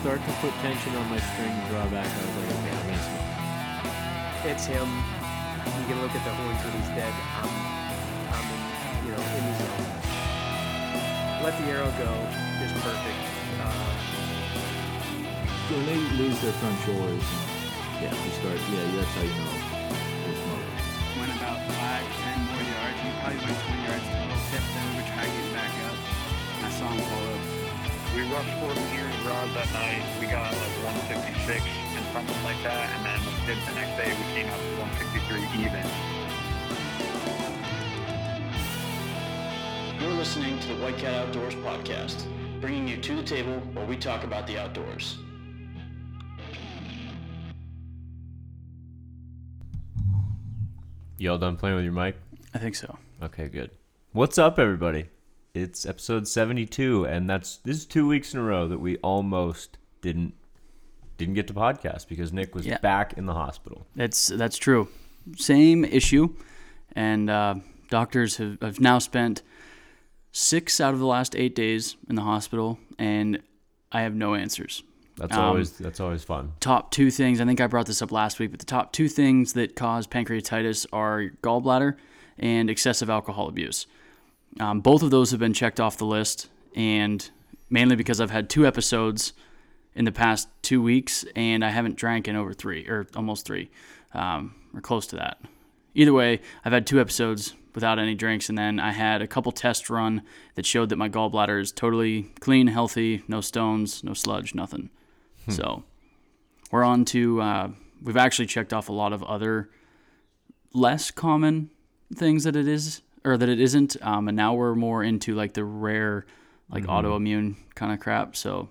start to put tension on my string drawback, I was like, okay, I'm gonna smoke. It's him. You can look at the horns when he's dead. I'm, I'm in, you know, in the zone. Let the arrow go. Just perfect. Uh, So when they lose their front shoulders, yeah, you start, yeah, that's how you know We rushed 40 years rods that night. We got like 156 and something like that. And then did the next day we came out to 163 even. You're listening to the White Cat Outdoors podcast, bringing you to the table where we talk about the outdoors. You all done playing with your mic? I think so. Okay, good. What's up, everybody? It's episode 72, and that's this is two weeks in a row that we almost didn't didn't get to podcast because Nick was Yeah. back in the hospital. That's that's true. Same issue, and uh, doctors have, have now spent six out of the last eight days in the hospital, and I have no answers. That's Um, always that's always fun. Top two things. I think I brought this up last week, but the top two things that cause pancreatitis are gallbladder and excessive alcohol abuse. Um, both of those have been checked off the list, and mainly because I've had two episodes in the past two weeks, and I haven't drank in over three or almost three, um, or close to that. Either way, I've had two episodes without any drinks, and then I had a couple tests run that showed that my gallbladder is totally clean, healthy, no stones, no sludge, nothing. So we're on to. Uh, we've actually checked off a lot of other less common things that it is or that it isn't, um, and now we're more into like the rare, like autoimmune kind of crap. So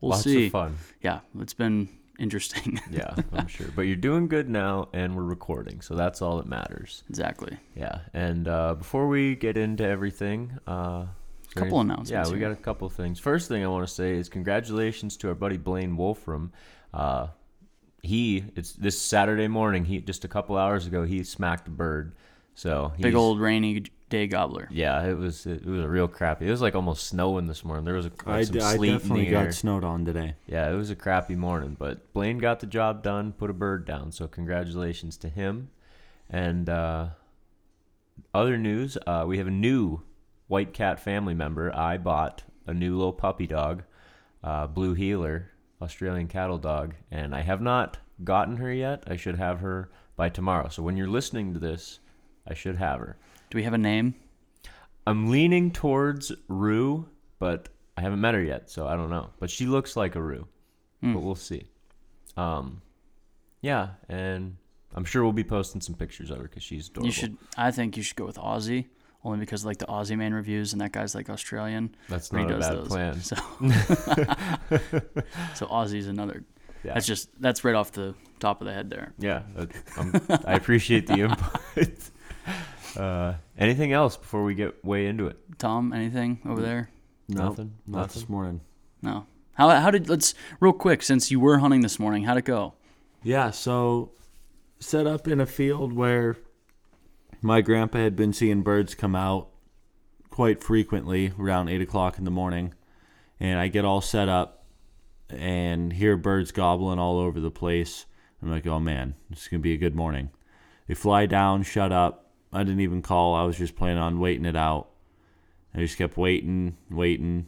we'll Lots see. of fun. Yeah, it's been interesting. Yeah, I'm sure. But you're doing good now, and we're recording, so that's all that matters. exactly. Yeah. And uh, before we get into everything, uh, there Couple any- announcements Yeah, we got a couple of things. First thing I want to say is congratulations to our buddy Blaine Wolfram. Uh, he it's this Saturday morning. He just a couple hours ago he smacked a bird. So Big old rainy day gobbler. Yeah, it was it was a real crappy. It was like almost snowing this morning. There was a, like I, some d- I sleet in definitely the air. got snowed on today. Yeah, it was a crappy morning, but Blaine got the job done, put a bird down. So congratulations to him. And uh, other news, uh, we have a new White Cat family member. I bought a new little puppy dog, uh, Blue Heeler, Australian cattle dog, and I have not gotten her yet. I should have her by tomorrow. So when you're listening to this, I should have her. Do we have a name? I'm leaning towards Rue, but I haven't met her yet, so I don't know. But she looks like a Rue, Hmm. but we'll see. Um, yeah, and I'm sure we'll be posting some pictures of her because she's adorable. You should. I think you should go with Aussie, only because like the Aussie man reviews, and that guy's like Australian. That's not a bad those. plan. So, so Aussie's another. Yeah. That's just that's right off the top of the head there. Yeah, that- I appreciate the input. Uh, anything else before we get way into it? Tom, anything over there? Nope, Nothing? Not Nothing? this morning. No. How how did let's real quick since you were hunting this morning? How'd it go? Yeah, so set up in a field where my grandpa had been seeing birds come out quite frequently around eight o'clock in the morning, and I get all set up and hear birds gobbling all over the place. I'm like, oh man, this is gonna be a good morning. They fly down, shut up. I didn't even call. I was just planning on waiting it out. I just kept waiting, waiting.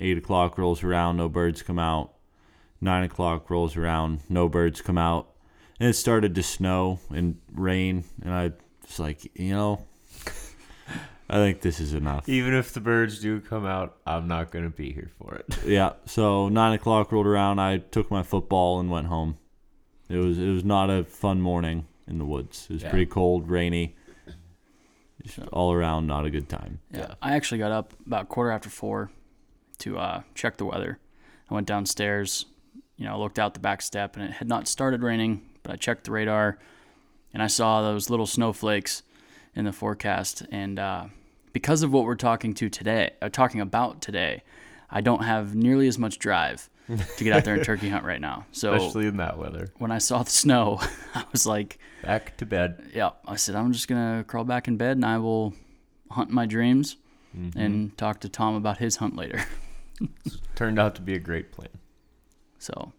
Eight o'clock rolls around, no birds come out. Nine o'clock rolls around, no birds come out. And it started to snow and rain, and I was like, you know, I think this is enough. Even if the birds do come out, I'm not going to be here for it. Yeah. So nine o'clock rolled around. I took my football and went home. It was it was not a fun morning in the woods. It was Yeah. pretty cold, rainy. Just all around, not a good time. Yeah. I actually got up about quarter after four to uh, check the weather. I went downstairs, you know, looked out the back step, and it had not started raining, but I checked the radar, and I saw those little snowflakes in the forecast. And uh, because of what we're talking to today, uh, talking about today, I don't have nearly as much drive to get out there and turkey hunt right now. So Especially in that weather. when I saw the snow, I was like, Back to bed. yeah, I said, I'm just going to crawl back in bed and I will hunt my dreams Mm-hmm. and talk to Tom about his hunt later. Turned out to be a great plan. So,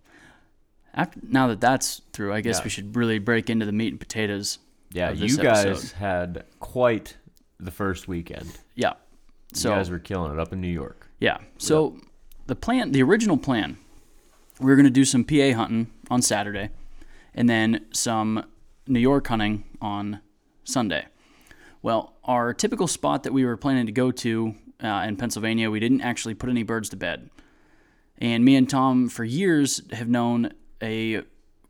after now that that's through, I guess Yeah. we should really break into the meat and potatoes. Yeah, you guys episode. had quite the first weekend. Yeah. You So guys were killing it up in New York. Yeah. So the plan, the original plan, we were going to do some PA hunting on Saturday, and then some New York hunting on Sunday. Well, our typical spot that we were planning to go to uh, in Pennsylvania, we didn't actually put any birds to bed. And me and Tom, for years, have known a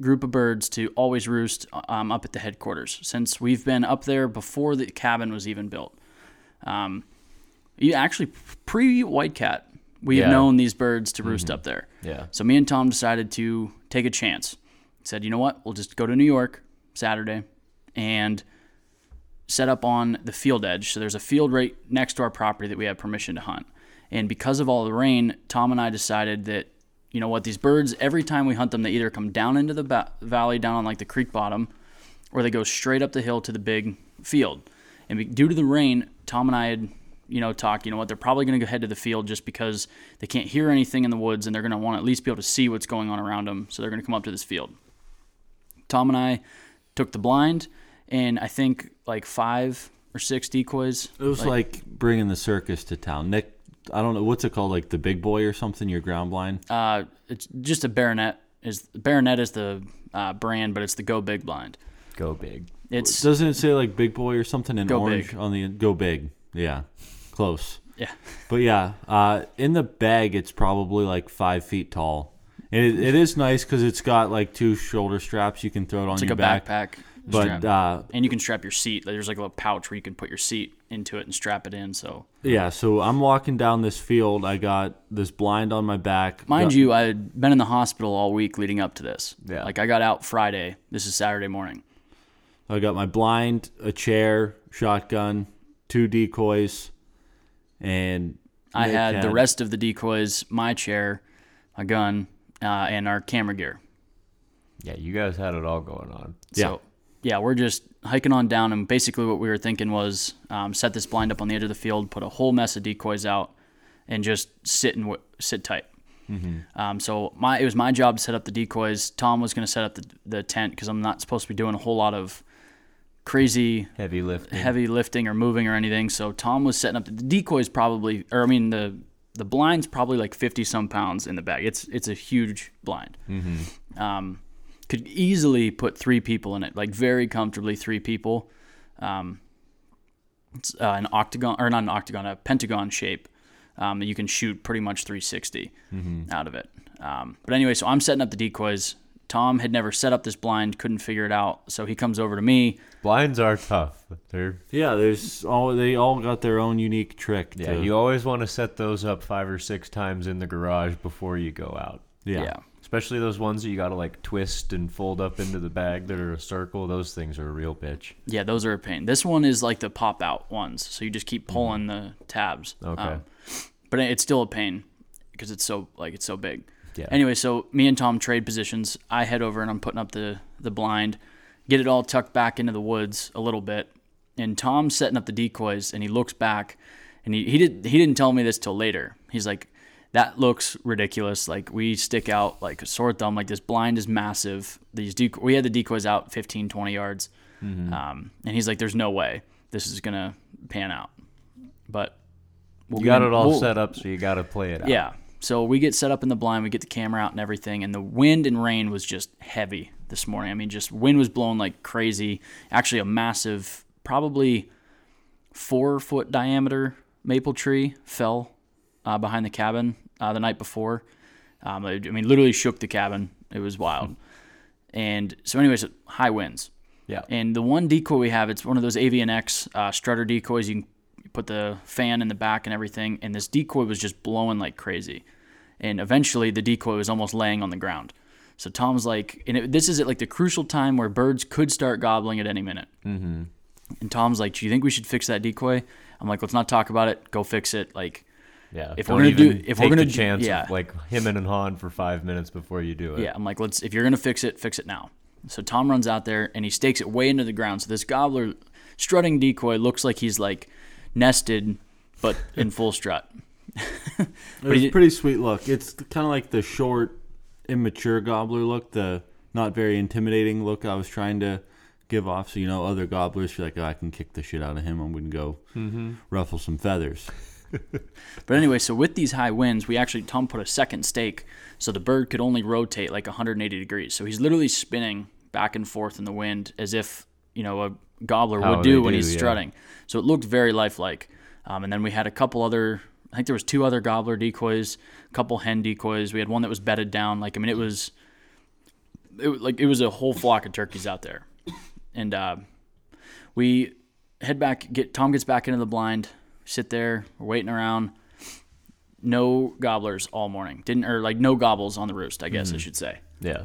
group of birds to always roost um, up at the headquarters since we've been up there before the cabin was even built. Um, actually pre White Cat, we've Yeah. known these birds to roost mm-hmm. up there. Yeah. So me and Tom decided to take a chance. Said, you know what? We'll just go to New York Saturday and set up on the field edge. So there's a field right next to our property that we have permission to hunt. And because of all the rain, Tom and I decided that, you know what, these birds, every time we hunt them, they either come down into the ba- valley, down on like the creek bottom, or they go straight up the hill to the big field. And due to the rain, Tom and I had, you know, talk, you know what, they're probably going to go head to the field just because they can't hear anything in the woods and they're going to want to at least be able to see what's going on around them. So they're going to come up to this field. Tom and I took the blind and I think like five or six decoys. It was like, bringing the circus to town. Nick, I don't know what's it called, like the big boy or something. Your ground blind. Uh, it's just a Barronett. Is Barronett is the uh, brand, but it's the Go Big blind. Go big. It's Doesn't it say like big boy or something in Go orange big. on the go big? Yeah, close. yeah, But yeah, uh, in the bag, it's probably like five feet tall. It, it is nice because it's got like two shoulder straps. You can throw it on it's like your a back. backpack. But uh, and you can strap your seat. There's like a little pouch where you can put your seat into it and strap it in. So yeah, so I'm walking down this field. I got this blind on my back. Mind Got- you, I had been in the hospital all week leading up to this. Yeah. Like I got out Friday. This is Saturday morning. I got my blind, a chair, shotgun, two decoys, and I Nick had the rest of the decoys, my chair, my gun, uh, and our camera gear. Yeah, you guys had it all going on. So yeah, we're just hiking on down, and basically what we were thinking was um, set this blind up on the edge of the field, put a whole mess of decoys out, and just sit and w- sit tight. Um, so my it was my job to set up the decoys. Tom was going to set up the, the tent because I'm not supposed to be doing a whole lot of crazy Heavy lifting. heavy lifting or moving or anything. So Tom was setting up the decoys probably, or I mean the the blind's probably like fifty some pounds in the bag. It's it's a huge blind. Um, could easily put three people in it, like very comfortably three people. Um, it's uh, an octagon or not an octagon, a pentagon shape. Um, that you can shoot pretty much 360 out of it. Um, but anyway, so I'm setting up the decoys. Tom had never set up this blind, couldn't figure it out, so he comes over to me. Blinds are tough. They're yeah, there's all they all got their own unique trick. yeah. to, You always want to set those up five or six times in the garage before you go out. yeah. yeah. Especially those ones that you got to like twist and fold up into the bag that are a circle. Those things are a real bitch. Yeah, those are a pain. This one is like the pop out ones, so you just keep pulling the tabs. Okay. Um, but it's still a pain because it's so like it's so big. Yeah. Anyway, so me and Tom trade positions. I head over and I'm putting up the the blind, get it all tucked back into the woods a little bit, and Tom's setting up the decoys, and he looks back, and he he did he didn't tell me this till later. He's like. That looks ridiculous. Like we stick out like a sore thumb. Like this blind is massive. These deco- we had the decoys out 15, 20 yards. Um, and he's like, "There's no way this is gonna pan out." But we'll You got in- it all we'll- set up, so you got to play it out. Yeah. So we get set up in the blind, we get the camera out and everything, and the wind and rain was just heavy this morning. I mean, just wind was blowing like crazy. Actually, a massive, probably four foot diameter maple tree fell uh, behind the cabin uh, the night before. Um, I mean, literally shook the cabin. It was wild. And so, anyways, high winds. Yeah. And the one decoy we have, it's one of those Avian X uh, strutter decoys. You can put the fan in the back and everything. And this decoy was just blowing like crazy. And eventually, the decoy was almost laying on the ground. So Tom's like, and it, this is at like the crucial time where birds could start gobbling at any minute. Mm-hmm. And Tom's like, "Do you think we should fix that decoy?" I'm like, "Let's not talk about it. Go fix it." Like, Yeah. If we're gonna do- if we're gonna do- chance yeah. like him and Han for five minutes before you do it. Yeah, I'm like, let's if you're gonna fix it, fix it now. So Tom runs out there and he stakes it way into the ground. So this gobbler strutting decoy looks like he's like nested, but in full strut. It was a pretty sweet look. It's kind of like the short immature gobbler look, the not very intimidating look I was trying to give off. So you know, other gobblers feel like oh, I can kick the shit out of him. I'm gonna go mm-hmm. ruffle some feathers. But anyway, so with these high winds, we actually Tom put a second stake so the bird could only rotate like 180 degrees. So he's literally spinning back and forth in the wind as if you know a gobbler How would do when do, he's yeah. strutting. So it looked very lifelike. Um, and then we had a couple other. I think there was two other gobbler decoys, a couple hen decoys. We had one that was bedded down. Like I mean, it was, it like it was a whole flock of turkeys out there, and uh, we head back. Get Tom gets back into the blind. Sit there, we're waiting around. No gobblers all morning. Didn't or like no gobbles on the roost. I guess I should say. Yeah.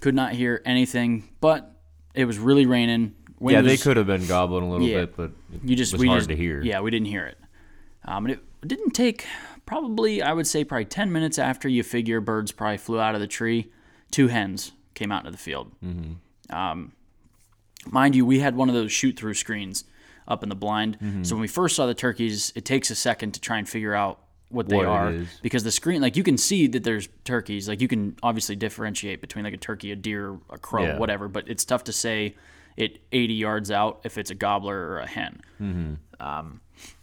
Could not hear anything, but it was really raining. Yeah, they could have been gobbling a little Yeah. bit, but it You just was we hard just, to hear. Yeah, we didn't hear it. Um, and it didn't take probably I would say probably ten minutes after you figure birds probably flew out of the tree. Two hens came out into the field. Mm-hmm. Um, mind you, we had one of those shoot through screens up in the blind. Mm-hmm. So when we first saw the turkeys, it takes a second to try and figure out what they What are because the screen like you can see that there's turkeys like you can obviously differentiate between like a turkey a deer a crow Yeah. whatever but it's tough to say it 80 yards out if it's a gobbler or a hen. Um,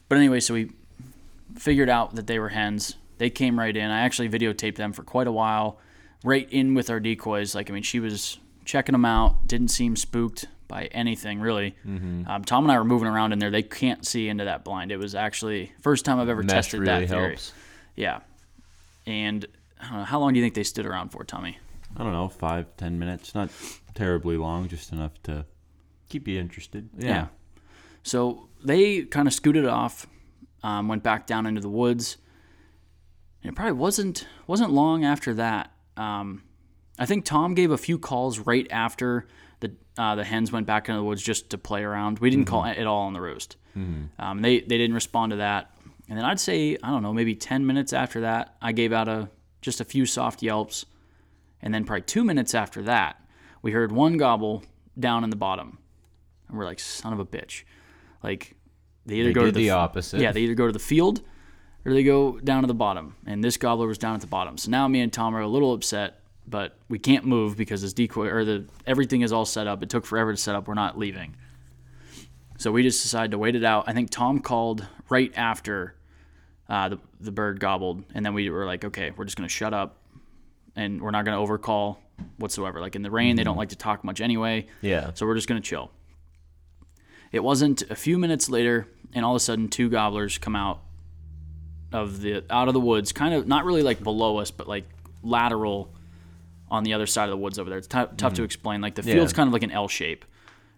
but anyway so we figured out that they were hens. They came right in. I actually videotaped them for quite a while right in with our decoys. Like i mean she was checking them out didn't seem spooked by anything really. Mm-hmm. um, tom and i were moving around in there. They can't see into that blind. It was actually first time i've ever Mesh tested really that theory. helps. yeah. And I don't know, how long do you think they stood around for, Tommy? I don't know, five ten minutes, not terribly long, just enough to Keep you interested. yeah. So they kind of scooted off, um, went back down into the woods. And it probably wasn't wasn't long after that. Um, I think Tom gave a few calls right after the uh, the hens went back into the woods just to play around. We didn't call at all on the roost. Um, they they didn't respond to that. And then I'd say I don't know maybe ten minutes after that I gave out a just a few soft yelps, and then probably two minutes after that we heard one gobble down in the bottom, and we're like son of a bitch, like they either They go to the the opposite. yeah, they either go to the field or they go down to the bottom. And this gobbler was down at the bottom. So now me and Tom are a little upset, but we can't move because this decoy or the everything is all set up. It took forever to set up. We're not leaving. So we just decided to wait it out. I think Tom called right after uh, the the bird gobbled, and then we were like, okay, we're just gonna shut up, and we're not gonna overcall whatsoever. Like in the rain, they don't like to talk much anyway. Yeah. So we're just gonna chill. It wasn't a few minutes later, and all of a sudden, two gobblers come out of the out of the woods, kind of not really like below us, but like lateral on the other side of the woods over there. It's tou- tough to explain. Like the field's Yeah. kind of like an L shape,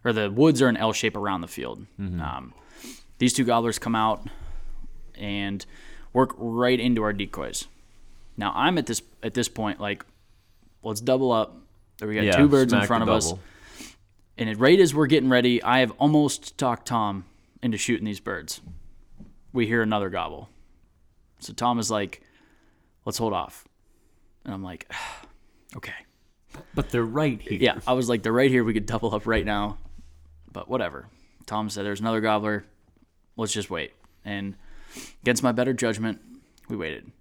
or the woods are an L shape around the field. Um, these two gobblers come out and work right into our decoys. Now I'm at this at this point like, let's double up. There we got Yeah, two birds in front of the us. And it- right as we're getting ready, I have almost talked Tom into shooting these birds. We hear another gobble. So Tom is like, let's hold off. And I'm like, okay. But they're right here. Yeah, I was like, they're right here. We could double up right now. But whatever. Tom said, there's another gobbler. Let's just wait. And against my better judgment, we waited.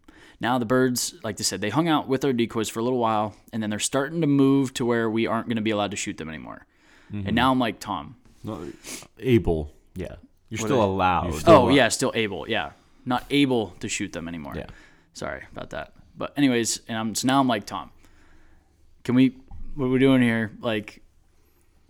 Now the birds, like they said, they hung out with our decoys for a little while, and then they're starting to move to where we aren't going to be allowed to shoot them anymore. And now I'm like, Tom, No, able. Yeah. You're still allowed. still- oh yeah, still able. Yeah, not able to shoot them anymore. Yeah. Sorry about that. But anyways, and I'm so now I'm like Tom. Can we? What are we doing here? Like,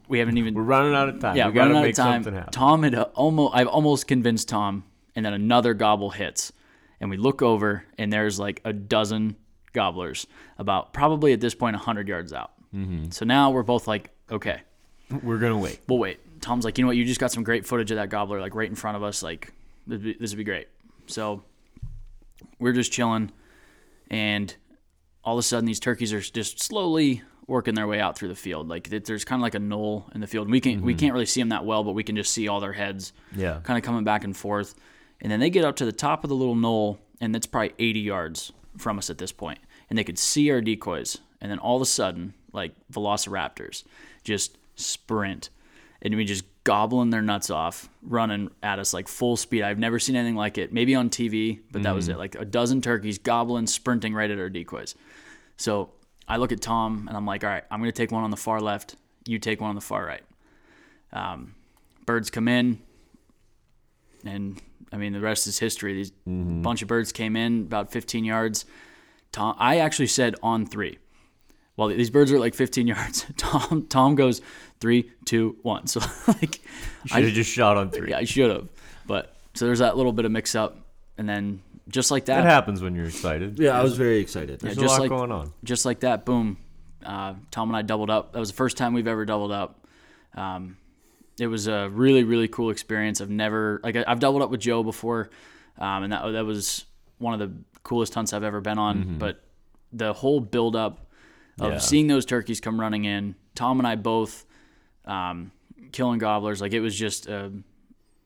we haven't even. We're running out of time. yeah, we gotta running out make of time. something. Tom had almost. I've almost convinced Tom, and then another gobble hits, and we look over, and there's like a dozen gobblers, about probably at this point hundred yards out. Mm-hmm. So now we're both like, okay, We're gonna wait. we'll wait. Tom's like, you know what? You just got some great footage of that gobbler, like right in front of us. Like, this would be, this would be great. So we're just chilling, and all of a sudden, these turkeys are just slowly working their way out through the field. Like, there's kind of like a knoll in the field. We can we mm-hmm. can't really see them that well, but we can just see all their heads, Yeah. kind of coming back and forth. And then they get up to the top of the little knoll, and it's probably 80 yards from us at this point. And they could see our decoys. And then all of a sudden, like velociraptors, just sprint. And we just gobbling their nuts off, running at us like full speed. I've never seen anything like it. Maybe on TV, but that was it. Like a dozen turkeys gobbling, sprinting right at our decoys. So I look at Tom and I'm like, all right, I'm going to take one on the far left. You take one on the far right. Um, birds come in, and I mean the rest is history. These bunch of birds came in about 15 yards. Tom, I actually said on three. Well, these birds are like 15 yards. Tom, Tom goes three, two, one. So like, I Should have just shot on three. yeah, I should have. But so there's that little bit of mix up, and then just like That that, happens when you're excited. Yeah, I was very excited. There's Yeah, a just lot like- going on. just like that, boom. Uh, Tom and I doubled up. That was the first time we've ever doubled up. Um, it was a really, really cool experience. I've never like I- I've doubled up with Joe before, um, and that that was one of the coolest hunts I've ever been on. But the whole build up of Yeah. seeing those turkeys come running in, Tom and I both um, killing gobblers, like it was just uh,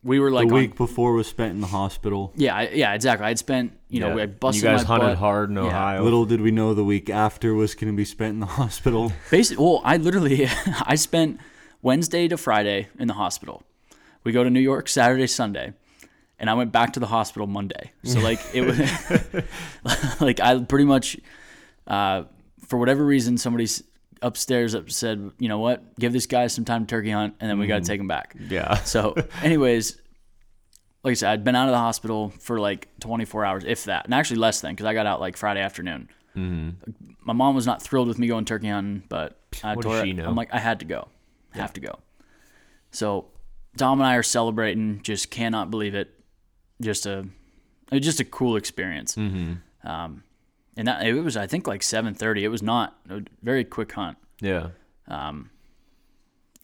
we were like the on- week before was spent in the hospital. yeah, I, yeah, exactly. I'd spent you know Yeah. I busted you guys my hunted butt. hard in Yeah. Ohio. Little did we know the week after was going to be spent in the hospital. Basically, well, I literally I spent Wednesday to Friday in the hospital. We go to New York Saturday, Sunday, and I went back to the hospital Monday. So like it was like I pretty much uh, for whatever reason somebody's upstairs up said, you know what, give this guy some time to turkey hunt, and then we got to take him back. yeah. So, anyways, like I said, I'd been out of the hospital for like 24 hours, if that, and actually less than, because I got out like Friday afternoon. Mm-hmm. My mom was not thrilled with me going turkey hunting, but I what told her, she know? I'm like, I had to go, have to go. So, Dom and I are celebrating. Just cannot believe it. Just a, just a cool experience. Mm-hmm. Um, and that it was, I think, like 7:30. It was not a very quick hunt. Yeah. Um,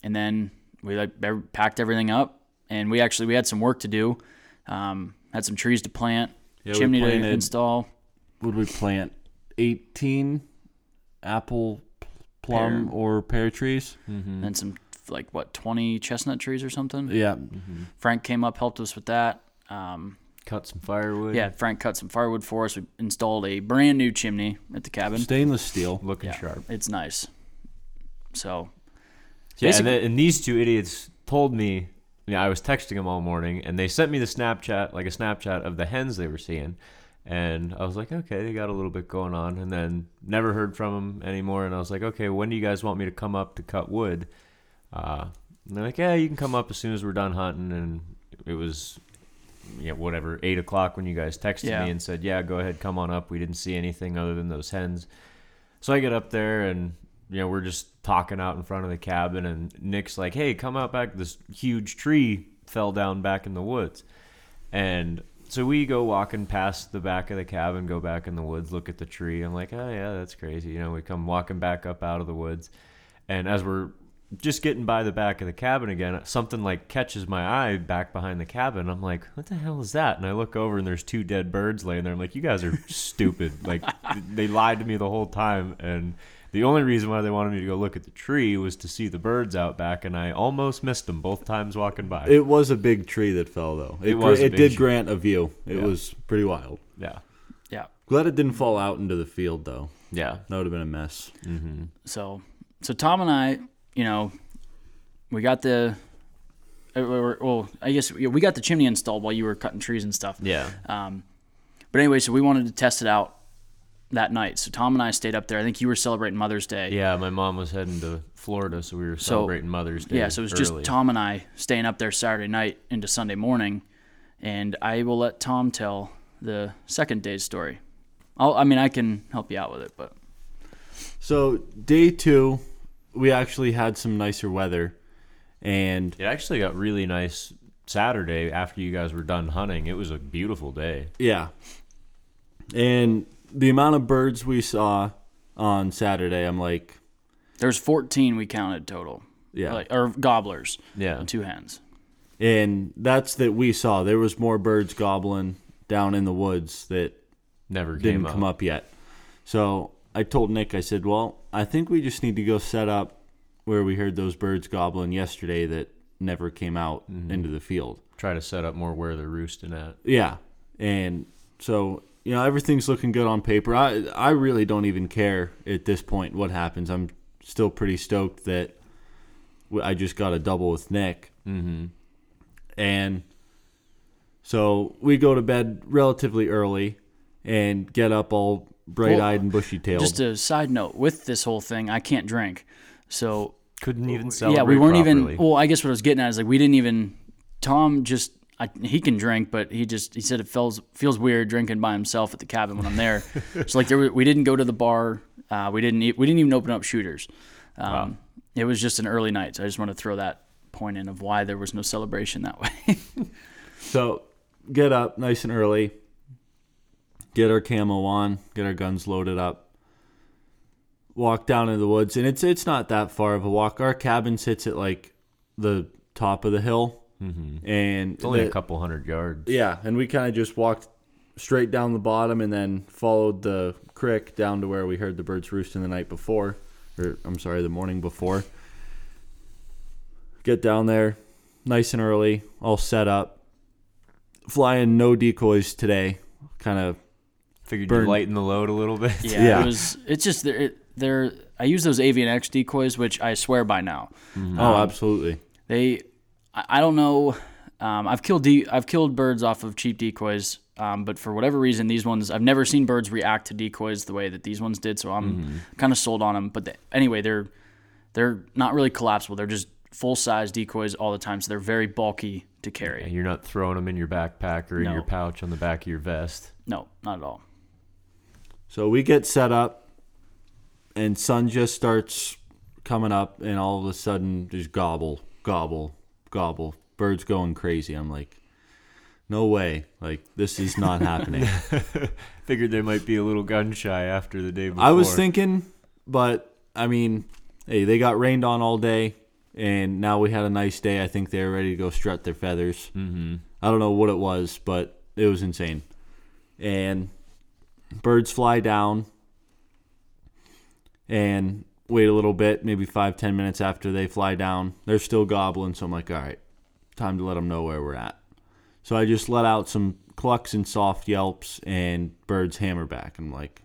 and then we like packed everything up and we actually we had some work to do um, had some trees to plant Yeah, we chimney to install Would we plant 18 apple, plum, Pear. or pear trees? and some like what 20 chestnut trees or something Yeah. frank came up helped us with that um, Cut some firewood. yeah frank cut some firewood for us we installed a brand new chimney at the cabin Stainless steel. Looking yeah sharp. it's nice so Yeah, and, Basically- then, and these two idiots told me. Yeah, I was texting them all morning, and they sent me the Snapchat, like a Snapchat of the hens they were seeing, and I was like, okay, they got a little bit going on, and then never heard from them anymore, and I was like, okay, when do you guys want me to come up to cut wood? Uh, and they're like, yeah, you can come up as soon as we're done hunting, and it was, yeah, whatever, eight o'clock when you guys texted Yeah. me and said, yeah, go ahead, come on up. We didn't see anything other than those hens. So I get up there and you know we're just talking out in front of the cabin, and Nick's like, "Hey, come out back! This huge tree fell down back in the woods," and so we go walking past the back of the cabin, go back in the woods, look at the tree. I'm like, "Oh yeah, that's crazy." You know, we come walking back up out of the woods, and as we're just getting by the back of the cabin again, something like catches my eye back behind the cabin. I'm like, what the hell is that? And I look over and there's two dead birds laying there. I'm like, you guys are stupid. Like, they lied to me the whole time. And the only reason why they wanted me to go look at the tree was to see the birds out back. And I almost missed them both times walking by. It was a big tree that fell, though. It, It was a It did tree. grant a view. It Yeah. was pretty wild. yeah. yeah Glad it didn't fall out into the field, though. Yeah. That would have been a mess. Mm-hmm. So, so Tom and I, you know, we got the, uh, we were- well, I guess we we got the chimney installed while you were cutting trees and stuff. Yeah. Um, but anyway, so we wanted to test it out that night. So Tom and I stayed up there. I think you were celebrating Mother's Day. Yeah. My mom was heading to Florida, so we were So- celebrating Mother's Day. Yeah, so it was early. just Tom and I staying up there Saturday night into Sunday morning, and I will let Tom tell the second day's story. I'll, I mean, I can help you out with it, but So, day two, we actually had some nicer weather. And It actually got really nice Saturday after you guys were done hunting. It was a beautiful day. Yeah. And the amount of birds we saw on Saturday, I'm like, there's 14 we counted total. Yeah. like, or gobblers. Yeah. and two hens. and that's that we saw. There was more birds gobbling down in the woods that Never came didn't up. come up yet. So I told Nick, I said, well, I think we just need to go set up where we heard those birds gobbling yesterday that never came out into the field. Try to set up more where they're roosting at. Yeah, and so you know everything's looking good on paper. I I really don't even care at this point what happens. I'm still pretty stoked that I just got a double with Nick, mm-hmm. and so we go to bed relatively early, and get up all bright eyed and bushy tailed. Just a side note with this whole thing, I can't drink. So Couldn't even celebrate. yeah, we weren't properly. even. Well, I guess what I was getting at is like we didn't even. Tom just I, he can drink, but he just he said it feels feels weird drinking by himself at the cabin when I'm there. so like there were, we didn't go to the bar. Uh, we didn't eat, we didn't even open up shooters. Um, It was just an early night, so I just want to throw that point in of why there was no celebration that way. So get up nice and early, get our camo on, get our guns loaded up, walk down into the woods, and it's it's not that far of a walk. Our cabin sits at like the top of the hill, mm-hmm. and It's only the- a couple hundred yards. Yeah, and we kind of just walked straight down the bottom and then followed the creek down to where we heard the birds roosting the night before, or I'm sorry, the morning before. Get down there, nice and early, all set up. Flying no decoys today. Kind of Figured Burn- you lighten the load a little bit. Yeah, Yeah. it was. It's just they're, it, they're. I use those Avian X decoys, which I swear by now. oh, absolutely. They, I, I don't know. Um, I've killed de- I've killed birds off of cheap decoys, um, but for whatever reason, these ones I've never seen birds react to decoys the way that these ones did. So I'm kind of sold on them. But they, anyway, they're they're not really collapsible. They're just full size decoys all the time. So they're very bulky to carry. And you're not throwing them in your backpack or in No. your pouch on the back of your vest. No, not at all. So we get set up, and sun just starts coming up, and all of a sudden, just gobble, gobble, gobble. Birds going crazy. I'm like, no way. Like, this is not happening. Figured they might be a little gun shy after the day before. I was thinking, but I mean, hey, they got rained on all day, and now we had a nice day. I think they're ready to go strut their feathers. Mm-hmm. I don't know what it was, but it was insane. And birds fly down and wait a little bit, maybe five, ten minutes after they fly down. They're still gobbling, so I'm like, all right, time to let them know where we're at. So I just let out some clucks and soft yelps, and birds hammer back. I'm like,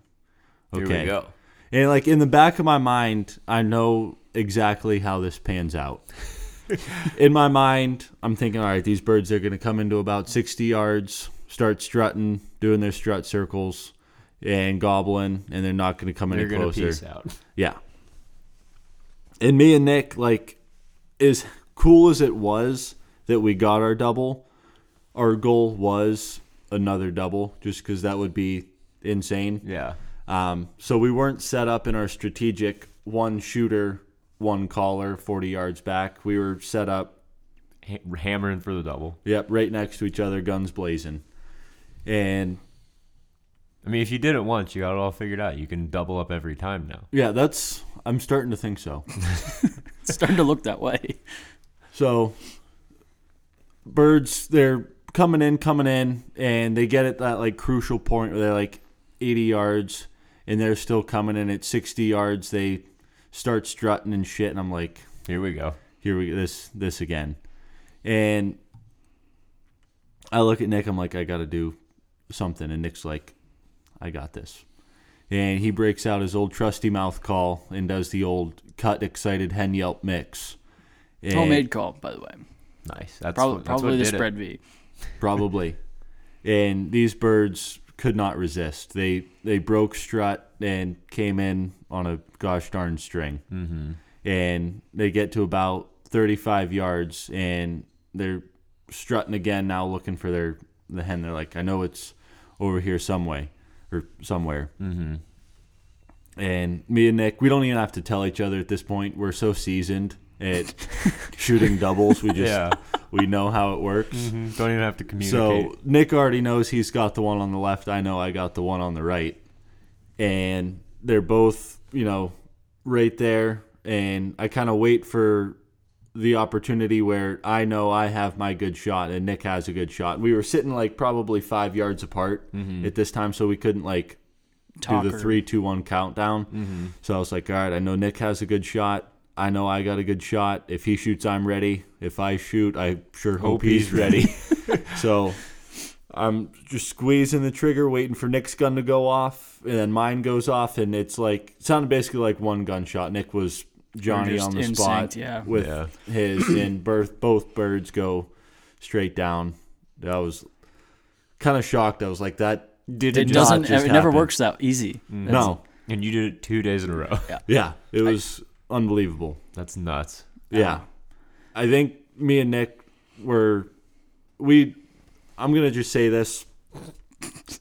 okay. Here we go. And like in the back of my mind, I know exactly how this pans out. in my mind, I'm thinking, all right, these birds are going to come into about 60 yards, start strutting, doing their strut circles, and Goblin, and they're not going to come They're any closer. peace out. Yeah. And me and Nick, like, as cool as it was that we got our double, our goal was another double, just because that would be insane. Yeah. Um, so we weren't set up in our strategic one shooter, one caller, 40 yards back. We were set up, Ha- hammering for the double. yep, right next to each other, guns blazing. And I mean, if you did it once, you got it all figured out. You can double up every time now. yeah, that's, I'm starting to think so. It's starting to look that way. So birds, they're coming in, coming in, and they get at that like crucial point where they're like 80 yards, and they're still coming in at 60 yards. They start strutting and shit, and I'm like, Here we go. here we this this again, and I look at Nick. I'm like, I got to do something, and Nick's like, I got this. And he breaks out his old trusty mouth call and does the old cut excited hen yelp mix. And- Homemade call, by the way. Nice. That's Probably, what, that's probably what the did it. spread V. probably. and these birds could not resist. They they broke strut and came in on a gosh darn string. Mm-hmm. And they get to about 35 yards and they're strutting again now, looking for their the hen. They're like, I know it's over here some way or somewhere. Mm-hmm. And me and Nick, we don't even have to tell each other at this point. We're so seasoned at shooting doubles. We just Yeah. we know how it works. Mhm. Don't even have to communicate. So Nick already knows he's got the one on the left. I know I got the one on the right. And they're both, you know, right there. And I kind of wait for the opportunity where I know I have my good shot and Nick has a good shot. We were sitting like probably five yards apart mm-hmm. at this time, so we couldn't like Talk do the or- three, two, one countdown. Mm-hmm. So I was like, all right, I know Nick has a good shot. I know I got a good shot. If he shoots, I'm ready. If I shoot, I sure hope, Hope he's he's ready. so I'm just squeezing the trigger, waiting for Nick's gun to go off, and then mine goes off, and it's like it sounded basically like one gunshot. Nick was Johnny on the in spot sync, yeah. with Yeah. his, and birth both birds go straight down. I was kind of shocked. I was like, that Did it just- doesn't. just It never happen. works that easy. Mm. That's- no, And you did it two days in a row. yeah, it was unbelievable. That's nuts. Yeah. I think me and Nick were we I'm going to just say this.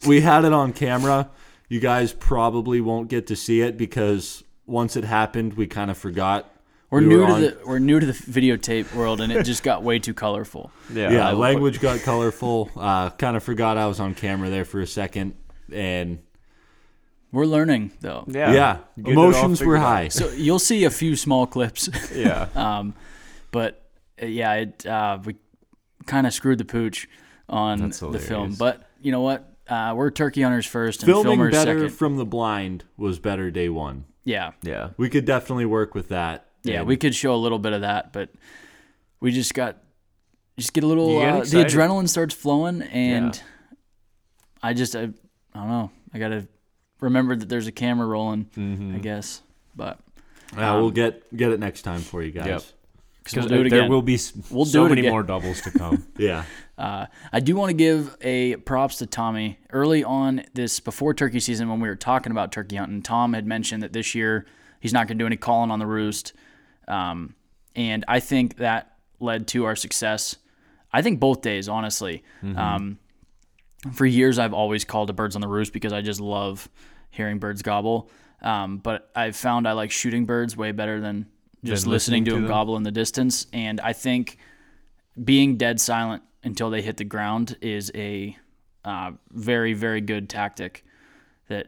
We had it on camera. You guys probably won't get to see it because once it happened, we kind of forgot. We're We new were to on- the we're new to the videotape world, and it just got way too colorful. Yeah. Yeah, I- language got colorful. Uh kind of forgot I was on camera there for a second and We're learning though. Yeah. yeah, Get emotions were high. So you'll see a few small clips, Yeah. um, but uh, yeah, it uh, we kind of screwed the pooch on the film. But you know what? Uh, we're turkey hunters first and Filming filmers better second. from the blind was better day 1. Yeah, yeah. We could definitely work with that. yeah, And we could show a little bit of that, but we just got just get a little. Get Uh, the adrenaline starts flowing, and Yeah. I just I, I don't know. I gotta remember that there's a camera rolling. Mm-hmm. I guess, but uh, we'll get get it next time for you guys. Yep. because we'll do it there will be We'll so do many again. more doubles to come. Yeah. Uh, I do want to give a props to Tommy. Early on this before turkey season, when we were talking about turkey hunting, Tom had mentioned that this year he's not going to do any calling on the roost, um, and I think that led to our success. I think both days, honestly. Um, for years, I've always called to birds on the roost because I just love hearing birds gobble. Um, but I've found I like shooting birds way better than just listening, listening to to them them? gobble in the distance. And I think being dead silent until they hit the ground is a uh, very, very good tactic that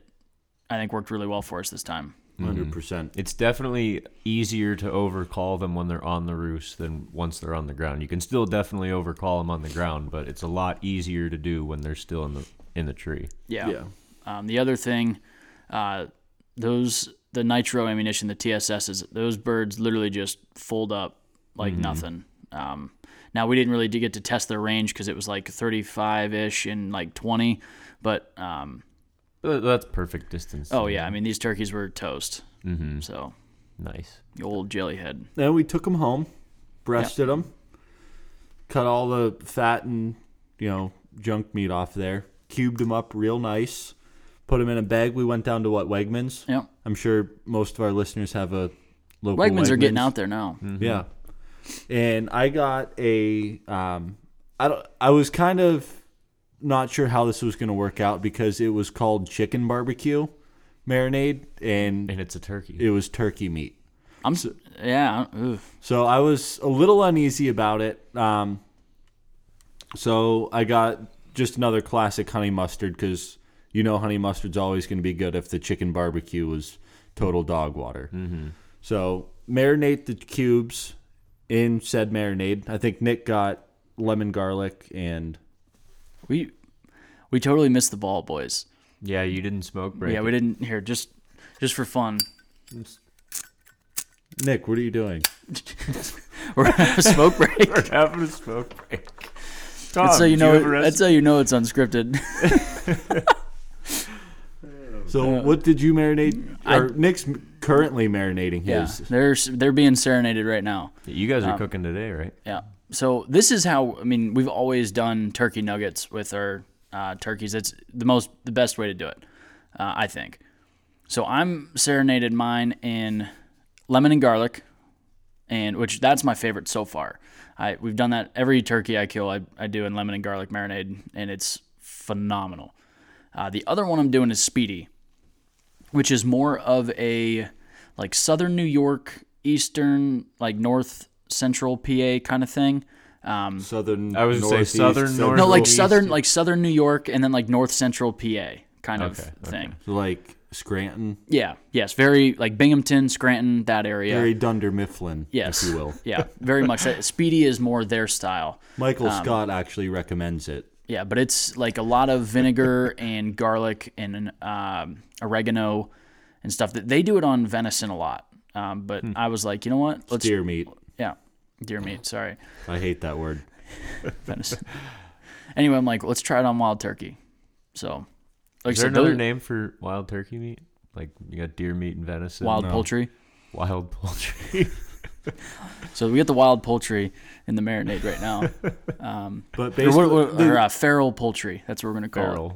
I think worked really well for us this time. 100%. It's definitely easier to overcall them when they're on the roost than once they're on the ground. You can still definitely overcall them on the ground, but it's a lot easier to do when they're still in the in the tree. Yeah. Yeah. Um, the other thing, uh, those the nitro ammunition, the TSSs, those birds literally just fold up like nothing. Um, now we didn't really get to test their range because it was like 35 ish and like 20, but um, That's perfect distance. oh yeah, I mean these turkeys were toast. Mm-hmm. So Nice. the old jellyhead. Then we took them home, breasted them, cut all the fat and you know junk meat off there, cubed them up real nice, put them in a bag. We went down to what Wegmans. Yep. I'm sure most of our listeners have a local Wegmans, are getting out there now. Yeah, and I got a. Um, I don't. I was kind of not sure how this was going to work out because it was called chicken barbecue marinade and And it's a turkey. it was turkey meat. I'm s yeah. Ooh. So I was a little uneasy about it. Um, so I got just another classic honey mustard because you know honey mustard's always going to be good if the chicken barbecue was total dog water. Mm-hmm. So marinate the cubes in said marinade. I think Nick got lemon garlic and We we totally missed the ball, boys. yeah, you didn't smoke break. yeah, it. we didn't here just just for fun. Nick. What are you doing? We're gonna have a smoke break. We're having a smoke break. That's how you know. It, that's how you know it's unscripted. So uh, what did you marinate? I- Or Nick's currently marinating his. yeah, his. they're they're being serenaded right now. You guys are Um, cooking today, right? Yeah. So this is how I mean we've always done turkey nuggets with our uh, turkeys. It's the most the best way to do it, uh, I think. So I'm serenaded mine in lemon and garlic, and which that's my favorite so far. I we've done that every turkey I kill. I, I do in lemon and garlic marinade, and it's phenomenal. Uh, the other one I'm doing is spiedie, which is more of a like southern New York, eastern like north central PA kind of thing. Um, Southern. I was gonna say northeast, southern, central- north- no, like East- southern like southern New York, and then like north central PA kind of Okay, okay. thing. like Scranton, Yeah, yes, very like Binghamton, Scranton, that area. very Dunder Mifflin, yes, if you will. yeah, very much. That- Spiedie is more their style. Michael Um, Scott actually recommends it. Yeah, but it's like a lot of vinegar and garlic and um, oregano and stuff. That they do it on venison a lot. Um, but I was like, you know what? Let's Deer meat. yeah, deer meat. Sorry, I hate that word. venison. anyway, I'm like, let's try it on wild turkey. So, like Is there said, another those- name for wild turkey meat? Like you got deer meat and venison. wild No. poultry. Wild poultry. So we get the wild poultry in the marinade right now. Um, But or basically, what, what, the- or, uh, feral poultry. That's what we're gonna call it.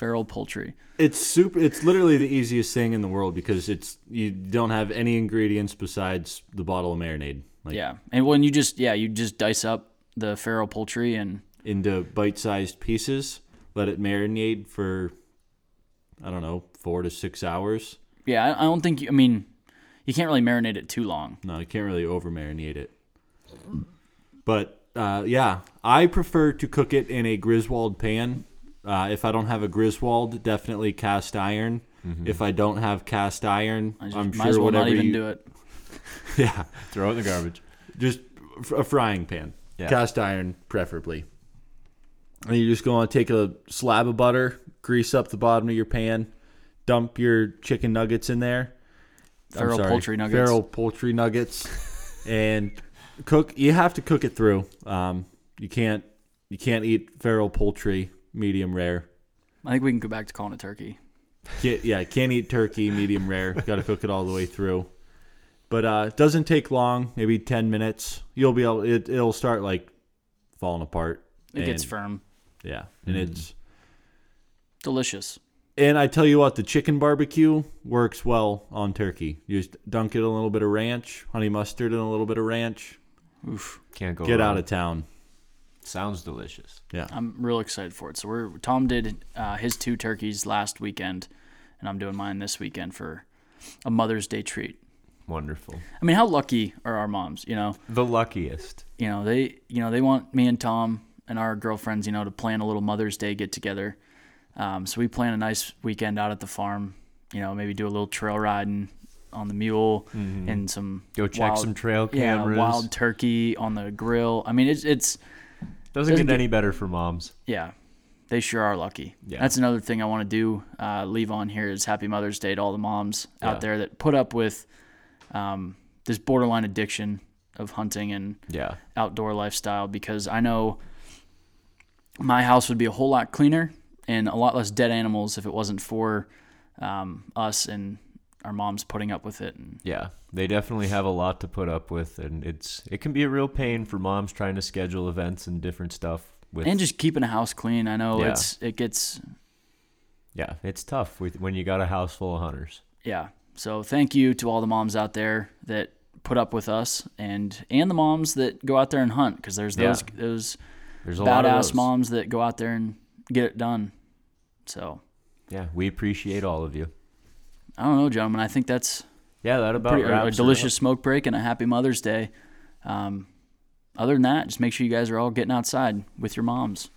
Feral. poultry. It's super. It's literally the easiest thing in the world because it's you don't have any ingredients besides the bottle of marinade. Like yeah, and when you just yeah you just dice up the feral poultry and into bite-sized pieces. Let it marinate for I don't know four to six hours. yeah I, I don't think you, I mean you can't really marinate it too long. No, you can't really over marinate it. But uh, yeah, I prefer to cook it in a Griswold pan. Uh, if I don't have a Griswold, definitely cast iron. If I don't have cast iron, I just I'm might sure as well whatever not even you, do it. Yeah, Throw it in the garbage. just a frying pan, Yeah. cast iron preferably. And you're just go on take a slab of butter, grease up the bottom of your pan, dump your chicken nuggets in there. Feral sorry, poultry nuggets. Feral poultry nuggets, and cook. You have to cook it through. Um, you can't you can't eat feral poultry medium rare. I think we can go back to calling it turkey. Can't, yeah, can't eat turkey medium rare. Got to cook it all the way through. But uh, it doesn't take long, maybe ten minutes. You'll be able. It, it'll start like falling apart. It gets firm, Yeah, and it's delicious. and I tell you what, the chicken barbecue works well on turkey. You just dunk it in a little bit of ranch, honey mustard, and a little bit of ranch. Oof, Can't go. Get wrong. out of town. Sounds delicious. Yeah. I'm real excited for it. So we're Tom did uh, his two turkeys last weekend, and I'm doing mine this weekend for a Mother's Day treat. Wonderful. I mean, how lucky are our moms? You know, The luckiest. you know they you know they want me and Tom and our girlfriends you know to plan a little Mother's Day get together. Um, so we plan a nice weekend out at the farm. You know, maybe do a little trail riding on the mule and some Go check wild- some trail yeah cameras. wild turkey on the grill. I mean, it's it's Doesn't doesn't get get- any better for moms. yeah, they sure are lucky. Yeah. That's another thing I want to do. Uh, leave on here is Happy Mother's Day to all the moms Yeah. out there that put up with um, this borderline addiction of hunting and Yeah. outdoor lifestyle because I know my house would be a whole lot cleaner and a lot less dead animals if it wasn't for um, us and our moms putting up with it. And Yeah. They definitely have a lot to put up with and it's it can be a real pain for moms trying to schedule events and different stuff with and just keeping a house clean. I know Yeah. it's it gets Yeah, it's tough with when you got a house full of hunters. yeah. So thank you to all the moms out there that put up with us and and the moms that go out there and hunt because there's those Yeah. those There's a lot of badass moms that go out there and get it done. So Yeah, we appreciate all of you. I don't know, gentlemen. I think that's Yeah, that about pretty, a it delicious smoke break and a happy Mother's Day. Um, other than that, just make sure you guys are all getting outside with your moms.